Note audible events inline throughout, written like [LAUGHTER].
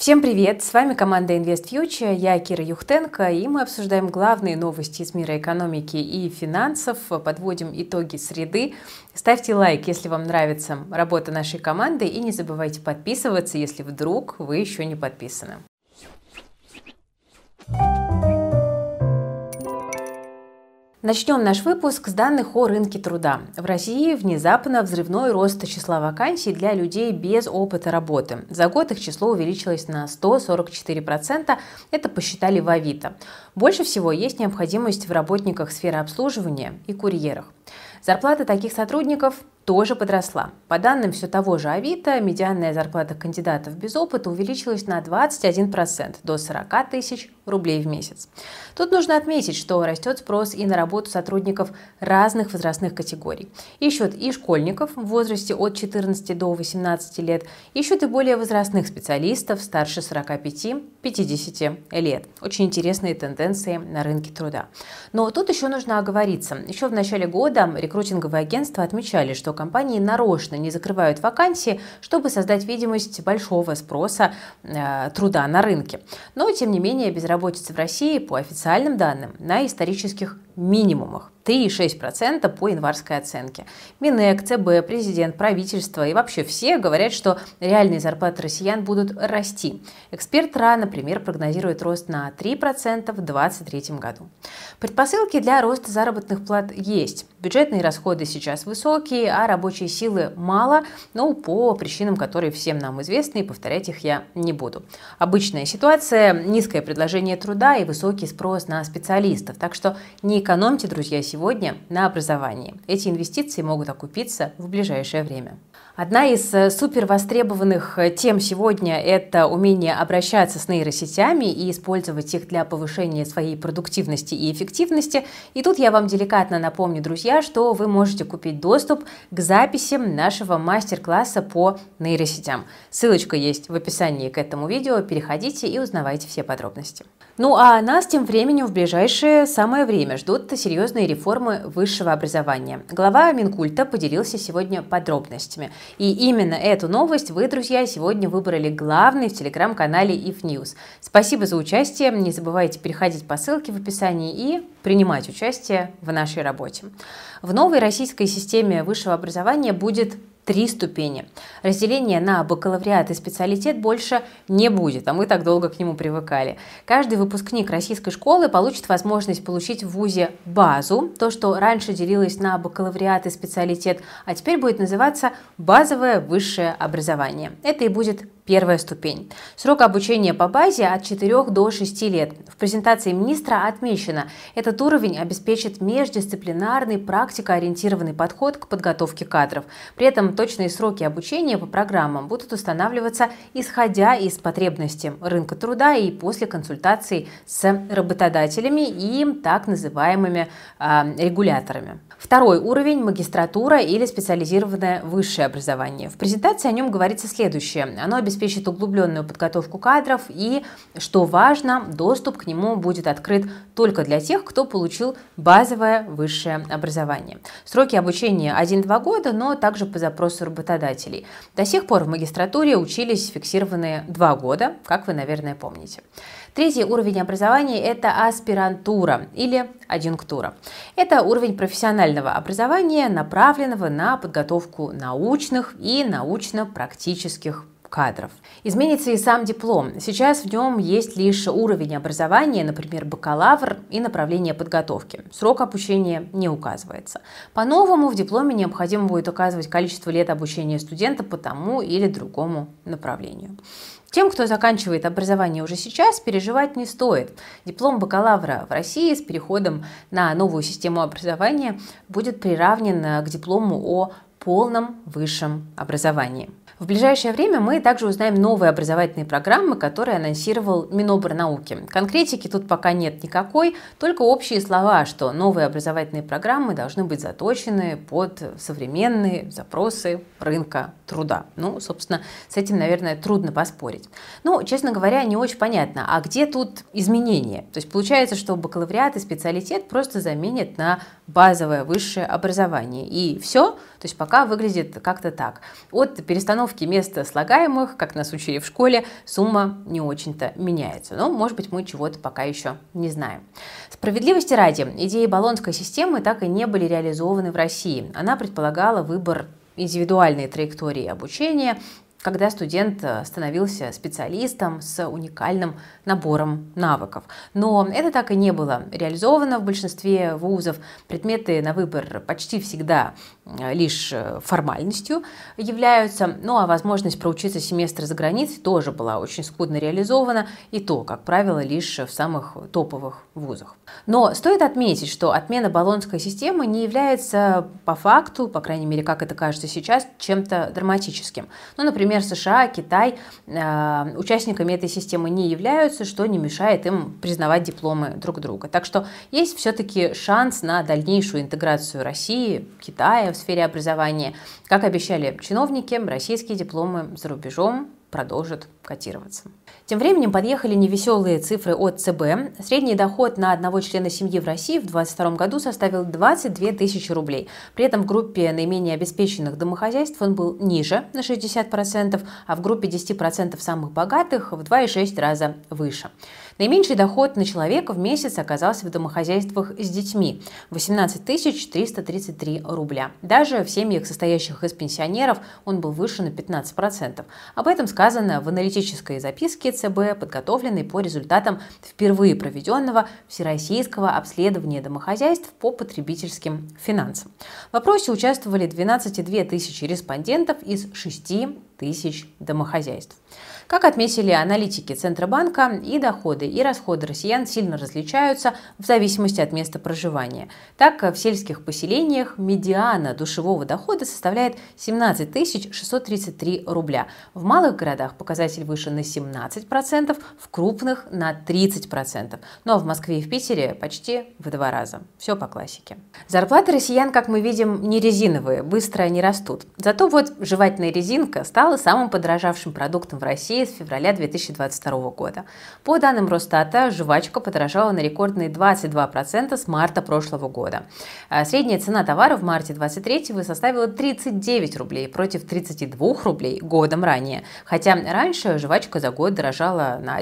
Всем привет! С вами команда Invest Future, я Кира Юхтенко, и мы обсуждаем главные новости из мира экономики и финансов, подводим итоги среды. Ставьте лайк, если вам нравится работа нашей команды, и не забывайте подписываться, если вдруг вы еще не подписаны. Начнем наш выпуск с данных о рынке труда. В России внезапно взрывной рост числа вакансий для людей без опыта работы. За год их число увеличилось на 144%, это посчитали в Авито. Больше всего есть необходимость в работниках сферы обслуживания и курьерах. Зарплата таких сотрудников тоже подросла. По данным все того же Авито, медианная зарплата кандидатов без опыта увеличилась на 21% до 40 тысяч рублей в месяц. Тут нужно отметить, что растет спрос и на работу сотрудников разных возрастных категорий. Ищут и школьников в возрасте от 14 до 18 лет, ищут и более возрастных специалистов старше 45-50 лет. Очень интересные тенденции на рынке труда. Но тут еще нужно оговориться. Еще в начале года рекрутинговые агентства отмечали, что компании нарочно не закрывают вакансии, чтобы создать видимость большого спроса э, труда на рынке. Но, тем не менее, безработица в России по официальным данным на исторических минимумах. 3,6% по январской оценке. Минэк, ЦБ, президент, правительство и вообще все говорят, что реальные зарплаты россиян будут расти. Эксперт РА, например, прогнозирует рост на 3% в 2023 году. Предпосылки для роста заработных плат есть. Бюджетные расходы сейчас высокие, а рабочей силы мало, но по причинам, которые всем нам известны, и повторять их я не буду. Обычная ситуация – низкое предложение труда и высокий спрос на специалистов. Так что не экономьте, друзья, сегодня на образовании. Эти инвестиции могут окупиться в ближайшее время. Одна из э, супер востребованных э, тем сегодня – это умение обращаться с нейросетями и использовать их для повышения своей продуктивности и эффективности. И тут я вам деликатно напомню, друзья, что вы можете купить доступ к записям нашего мастер-класса по нейросетям. Ссылочка есть в описании к этому видео, переходите и узнавайте все подробности. Ну а нас тем временем в ближайшее самое время ждут серьезные реформы высшего образования. Глава Минкульта поделился сегодня подробностями. И именно эту новость вы, друзья, сегодня выбрали главной в телеграм-канале If News. Спасибо за участие. Не забывайте переходить по ссылке в описании и принимать участие в нашей работе. В новой российской системе высшего образования будет три ступени. Разделения на бакалавриат и специалитет больше не будет, а мы так долго к нему привыкали. Каждый выпускник российской школы получит возможность получить в ВУЗе базу, то, что раньше делилось на бакалавриат и специалитет, а теперь будет называться базовое высшее образование. Это и будет Первая ступень. Срок обучения по базе от 4 до 6 лет. В презентации министра отмечено, этот уровень обеспечит междисциплинарный практикоориентированный подход к подготовке кадров. При этом точные сроки обучения по программам будут устанавливаться исходя из потребностей рынка труда и после консультаций с работодателями и так называемыми э, регуляторами. Второй уровень – магистратура или специализированное высшее образование. В презентации о нем говорится следующее. Оно обеспечивает обеспечит углубленную подготовку кадров и, что важно, доступ к нему будет открыт только для тех, кто получил базовое высшее образование. Сроки обучения 1-2 года, но также по запросу работодателей. До сих пор в магистратуре учились фиксированные 2 года, как вы, наверное, помните. Третий уровень образования – это аспирантура или адъюнктура. Это уровень профессионального образования, направленного на подготовку научных и научно-практических кадров. Изменится и сам диплом. Сейчас в нем есть лишь уровень образования, например, бакалавр и направление подготовки. Срок обучения не указывается. По-новому в дипломе необходимо будет указывать количество лет обучения студента по тому или другому направлению. Тем, кто заканчивает образование уже сейчас, переживать не стоит. Диплом бакалавра в России с переходом на новую систему образования будет приравнен к диплому о полном высшем образовании. В ближайшее время мы также узнаем новые образовательные программы, которые анонсировал Минобрнауки. Конкретики тут пока нет никакой, только общие слова, что новые образовательные программы должны быть заточены под современные запросы рынка труда. Ну, собственно, с этим, наверное, трудно поспорить. Ну, честно говоря, не очень понятно, а где тут изменения? То есть получается, что бакалавриат и специалитет просто заменят на базовое высшее образование. И все, то есть пока выглядит как-то так. От перестановки расстановке места слагаемых, как нас учили в школе, сумма не очень-то меняется. Но, может быть, мы чего-то пока еще не знаем. Справедливости ради, идеи баллонской системы так и не были реализованы в России. Она предполагала выбор индивидуальной траектории обучения, когда студент э, становился специалистом с уникальным набором навыков. Но это так и не было реализовано в большинстве вузов. Предметы на выбор почти всегда э, лишь э, формальностью являются. Ну а возможность проучиться семестр за границей тоже была очень скудно реализована, и то, как правило, лишь в самых топовых вузах. Но стоит отметить, что отмена баллонской системы не является по факту, по крайней мере, как это кажется сейчас, чем-то драматическим. Ну, например, Например, США, Китай э, участниками этой системы не являются, что не мешает им признавать дипломы друг друга. Так что есть все-таки шанс на дальнейшую интеграцию России, Китая в сфере образования. Как обещали чиновники, российские дипломы за рубежом продолжат котироваться. Тем временем подъехали невеселые цифры от ЦБ. Средний доход на одного члена семьи в России в 2022 году составил 22 тысячи рублей. При этом в группе наименее обеспеченных домохозяйств он был ниже на 60%, а в группе 10% самых богатых в 2,6 раза выше. Наименьший доход на человека в месяц оказался в домохозяйствах с детьми – 18 333 рубля. Даже в семьях, состоящих из пенсионеров, он был выше на 15%. Об этом сказано в аналитической записке ЦБ, подготовленной по результатам впервые проведенного Всероссийского обследования домохозяйств по потребительским финансам. В вопросе участвовали 12,2 тысячи респондентов из 6 тысяч домохозяйств. Как отметили аналитики Центробанка, и доходы, и расходы россиян сильно различаются в зависимости от места проживания. Так, в сельских поселениях медиана душевого дохода составляет 17 633 рубля. В малых городах показатель выше на 17%, в крупных на 30%. Ну а в Москве и в Питере почти в два раза. Все по классике. Зарплаты россиян, как мы видим, не резиновые, быстро не растут. Зато вот жевательная резинка стала самым подорожавшим продуктом в России с февраля 2022 года. По данным Росстата, жвачка подорожала на рекордные 22% с марта прошлого года. А средняя цена товара в марте 2023 составила 39 рублей против 32 рублей годом ранее, хотя раньше жвачка за год дорожала на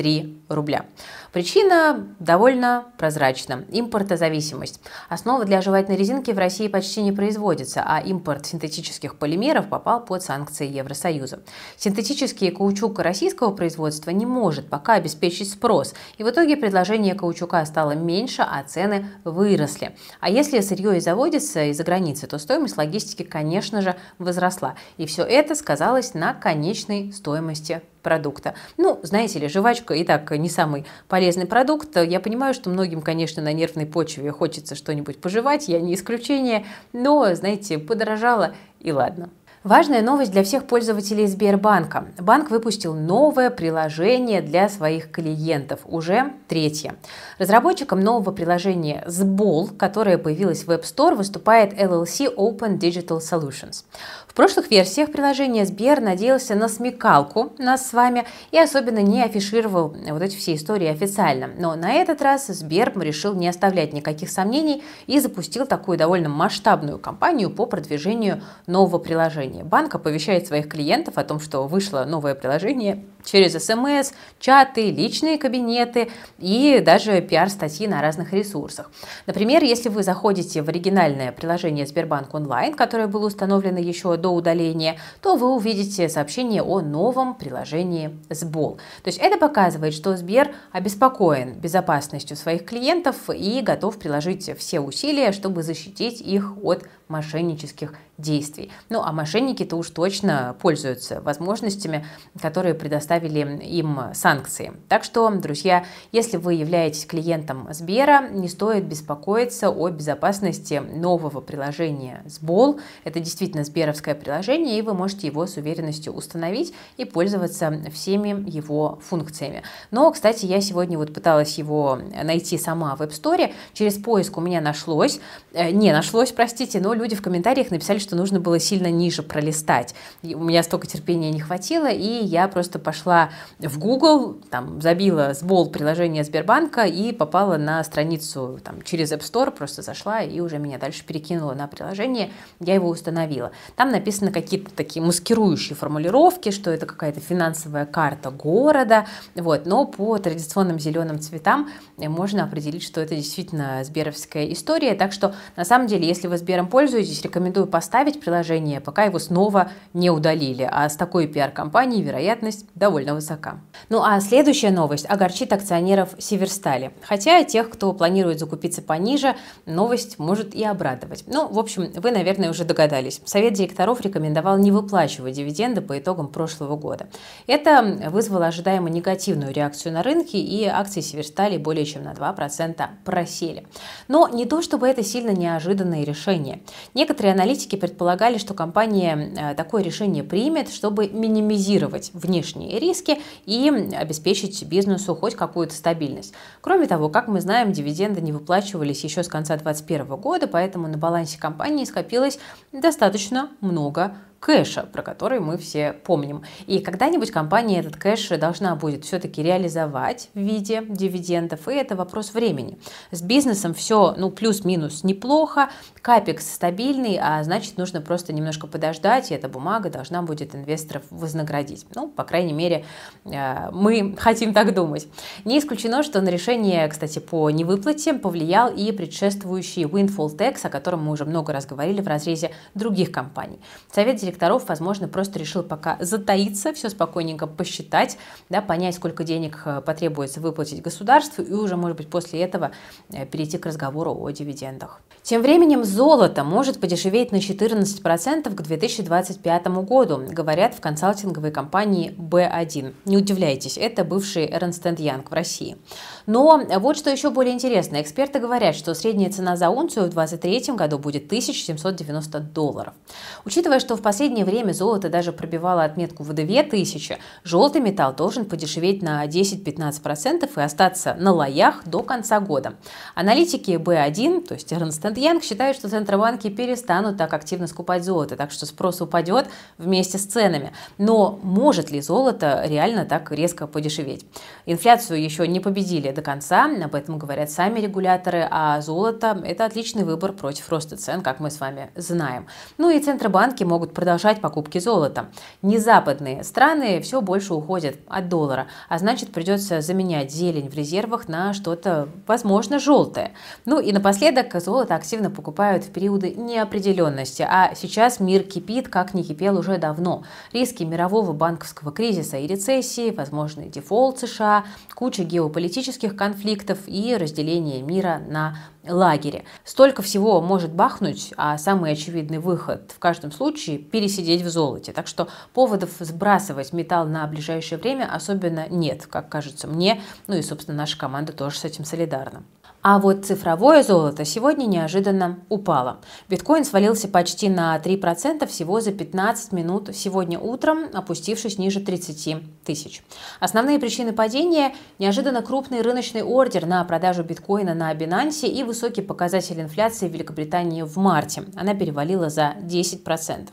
1-3 рубля. Причина довольно прозрачна – импортозависимость. Основа для жевательной резинки в России почти не производится, а импорт синтетических полимеров попал под санкции Евросоюза. Синтетический каучук российского производства не может пока обеспечить спрос, и в итоге предложение каучука стало меньше, а цены выросли. А если сырье и заводится из-за границы, то стоимость логистики, конечно же, возросла. И все это сказалось на конечной стоимости продукта. Ну, знаете ли, жвачка и так не самый полезный продукт. Я понимаю, что многим, конечно, на нервной почве хочется что-нибудь пожевать, я не исключение, но, знаете, подорожало и ладно. Важная новость для всех пользователей Сбербанка. Банк выпустил новое приложение для своих клиентов, уже третье. Разработчиком нового приложения Сбол, которое появилось в App Store, выступает LLC Open Digital Solutions. В прошлых версиях приложения Сбер надеялся на смекалку нас с вами и особенно не афишировал вот эти все истории официально. Но на этот раз Сбер решил не оставлять никаких сомнений и запустил такую довольно масштабную кампанию по продвижению нового приложения. Банк оповещает своих клиентов о том, что вышло новое приложение через СМС, чаты, личные кабинеты и даже пиар-статьи на разных ресурсах. Например, если вы заходите в оригинальное приложение Сбербанк онлайн, которое было установлено еще до удаления, то вы увидите сообщение о новом приложении Сбол. То есть это показывает, что Сбер обеспокоен безопасностью своих клиентов и готов приложить все усилия, чтобы защитить их от мошеннических действий. Ну а мошенники-то уж точно пользуются возможностями, которые предоставили им санкции. Так что, друзья, если вы являетесь клиентом Сбера, не стоит беспокоиться о безопасности нового приложения Сбол. Это действительно сберовское приложение, и вы можете его с уверенностью установить и пользоваться всеми его функциями. Но, кстати, я сегодня вот пыталась его найти сама в App Store. Через поиск у меня нашлось, э, не нашлось, простите, но люди в комментариях написали, что нужно было сильно ниже пролистать. И у меня столько терпения не хватило, и я просто пошла зашла в Google, там забила сбол приложение Сбербанка и попала на страницу там, через App Store, просто зашла и уже меня дальше перекинула на приложение, я его установила. Там написаны какие-то такие маскирующие формулировки, что это какая-то финансовая карта города, вот, но по традиционным зеленым цветам можно определить, что это действительно сберовская история, так что на самом деле, если вы Сбером пользуетесь, рекомендую поставить приложение, пока его снова не удалили, а с такой пиар-компанией вероятность довольно высока. Ну а следующая новость огорчит акционеров Северстали. Хотя тех, кто планирует закупиться пониже, новость может и обрадовать. Ну, в общем, вы, наверное, уже догадались. Совет директоров рекомендовал не выплачивать дивиденды по итогам прошлого года. Это вызвало ожидаемо негативную реакцию на рынке, и акции Северстали более чем на 2% просели. Но не то, чтобы это сильно неожиданное решение. Некоторые аналитики предполагали, что компания э, такое решение примет, чтобы минимизировать внешние риски и обеспечить бизнесу хоть какую-то стабильность. Кроме того, как мы знаем, дивиденды не выплачивались еще с конца 2021 года, поэтому на балансе компании скопилось достаточно много кэша, про который мы все помним. И когда-нибудь компания этот кэш должна будет все-таки реализовать в виде дивидендов, и это вопрос времени. С бизнесом все, ну, плюс-минус неплохо, капекс стабильный, а значит, нужно просто немножко подождать, и эта бумага должна будет инвесторов вознаградить. Ну, по крайней мере, э, мы [LAUGHS] хотим так думать. Не исключено, что на решение, кстати, по невыплате повлиял и предшествующий windfall tax, о котором мы уже много раз говорили в разрезе других компаний. Совет директоров, возможно, просто решил пока затаиться, все спокойненько посчитать, да, понять, сколько денег э, потребуется выплатить государству, и уже, может быть, после этого э, перейти к разговору о дивидендах. Тем временем золото может подешеветь на 14% к 2025 году, говорят в консалтинговой компании B1. Не удивляйтесь, это бывший Ernst Young в России. Но вот что еще более интересно. Эксперты говорят, что средняя цена за унцию в 2023 году будет 1790 долларов. Учитывая, что в последнее время золото даже пробивало отметку в 2000, желтый металл должен подешеветь на 10-15% и остаться на лоях до конца года. Аналитики B1, то есть Ernst Young, считают, что центробанки перестанут так активно скупать золото, так что спрос упадет вместе с ценами. Но может ли золото реально так резко подешеветь? Инфляцию еще не победили до конца, об этом говорят сами регуляторы, а золото – это отличный выбор против роста цен, как мы с вами знаем. Ну и центробанки могут продолжать покупки золота. Незападные страны все больше уходят от доллара, а значит придется заменять зелень в резервах на что-то, возможно, желтое. Ну и напоследок золото активно покупают в периоды неопределенности, а сейчас мир кипит, как не кипел уже давно. Риски мирового банковского кризиса и рецессии, возможный дефолт США, куча геополитических конфликтов и разделение мира на лагере. Столько всего может бахнуть, а самый очевидный выход в каждом случае – пересидеть в золоте. Так что поводов сбрасывать металл на ближайшее время особенно нет, как кажется мне. Ну и, собственно, наша команда тоже с этим солидарна. А вот цифровое золото сегодня неожиданно упало. Биткоин свалился почти на 3% всего за 15 минут сегодня утром, опустившись ниже 30 тысяч. Основные причины падения – неожиданно крупный рыночный ордер на продажу биткоина на Binance и высокий показатель инфляции в Великобритании в марте. Она перевалила за 10%.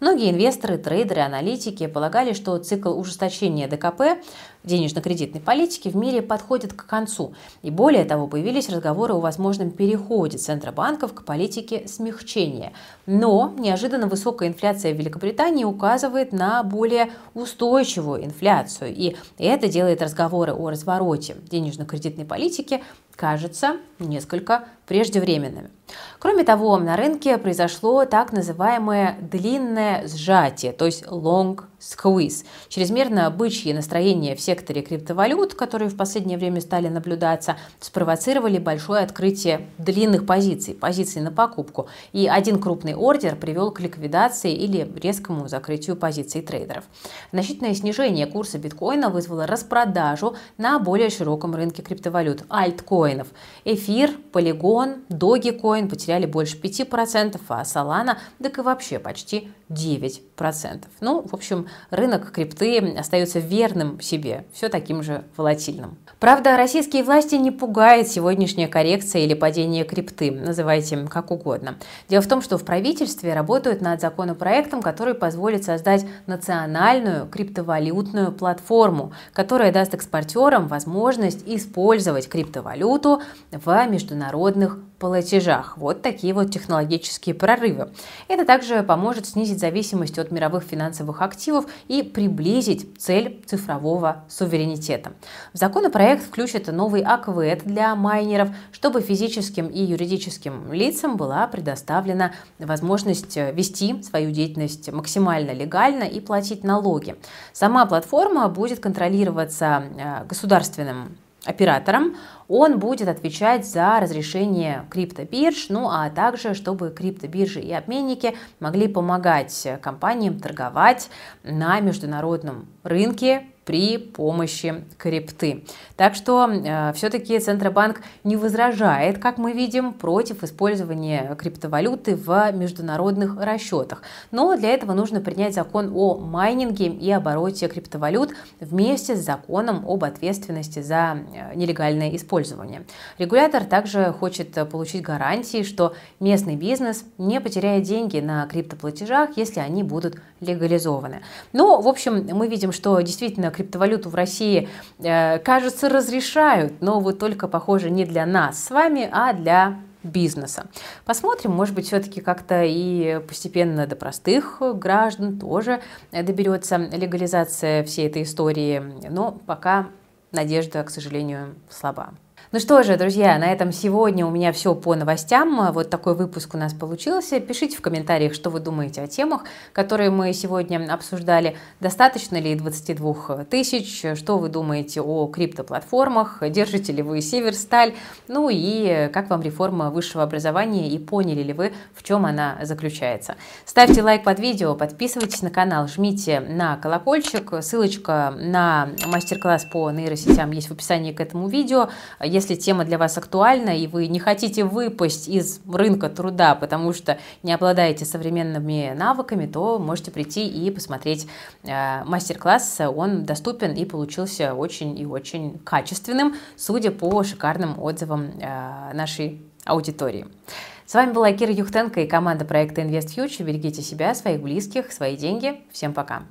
Многие инвесторы, трейдеры, аналитики полагали, что цикл ужесточения ДКП денежно-кредитной политики в мире подходит к концу. И более того, появились разговоры о возможном переходе Центробанков к политике смягчения. Но неожиданно высокая инфляция в Великобритании указывает на более устойчивую инфляцию. И это делает разговоры о развороте денежно-кредитной политики кажется несколько преждевременными. Кроме того, на рынке произошло так называемое длинное сжатие, то есть long squeeze. Чрезмерно бычье настроение в секторе криптовалют, которые в последнее время стали наблюдаться, спровоцировали большое открытие длинных позиций, позиций на покупку. И один крупный ордер привел к ликвидации или резкому закрытию позиций трейдеров. Значительное снижение курса биткоина вызвало распродажу на более широком рынке криптовалют, альткоинов. Эфир, Polygon, Dogecoin потеряли больше 5%, а Solana так и вообще почти 9%. Ну, в общем, рынок крипты остается верным себе, все таким же волатильным. Правда, российские власти не пугает сегодняшняя коррекция или падение крипты, называйте как угодно. Дело в том, что в правительстве работают над законопроектом, который позволит создать национальную криптовалютную платформу, которая даст экспортерам возможность использовать криптовалюту в международных платежах. Вот такие вот технологические прорывы. Это также поможет снизить зависимость от мировых финансовых активов и приблизить цель цифрового суверенитета. В законопроект включит новый АКВЭД для майнеров, чтобы физическим и юридическим лицам была предоставлена возможность вести свою деятельность максимально легально и платить налоги. Сама платформа будет контролироваться э, государственным оператором, он будет отвечать за разрешение криптобирж, ну а также, чтобы криптобиржи и обменники могли помогать компаниям торговать на международном рынке при помощи крипты. Так что э, все-таки Центробанк не возражает, как мы видим, против использования криптовалюты в международных расчетах. Но для этого нужно принять закон о майнинге и обороте криптовалют вместе с законом об ответственности за э, нелегальное использование. Регулятор также хочет получить гарантии, что местный бизнес не потеряет деньги на криптоплатежах, если они будут легализованы. Но, в общем, мы видим, что действительно криптовалюту в России, э, кажется, разрешают, но вот только, похоже, не для нас с вами, а для бизнеса. Посмотрим, может быть, все-таки как-то и постепенно до простых граждан тоже доберется легализация всей этой истории, но пока надежда, к сожалению, слаба. Ну что же, друзья, на этом сегодня у меня все по новостям. Вот такой выпуск у нас получился. Пишите в комментариях, что вы думаете о темах, которые мы сегодня обсуждали. Достаточно ли 22 тысяч? Что вы думаете о криптоплатформах? Держите ли вы Северсталь? Ну и как вам реформа высшего образования и поняли ли вы, в чем она заключается? Ставьте лайк под видео, подписывайтесь на канал, жмите на колокольчик. Ссылочка на мастер-класс по нейросетям есть в описании к этому видео. Тема для вас актуальна и вы не хотите выпасть из рынка труда, потому что не обладаете современными навыками, то можете прийти и посмотреть э, мастер-класс. Он доступен и получился очень и очень качественным, судя по шикарным отзывам э, нашей аудитории. С вами была Кира Юхтенко и команда проекта Invest Future. Берегите себя, своих близких, свои деньги. Всем пока!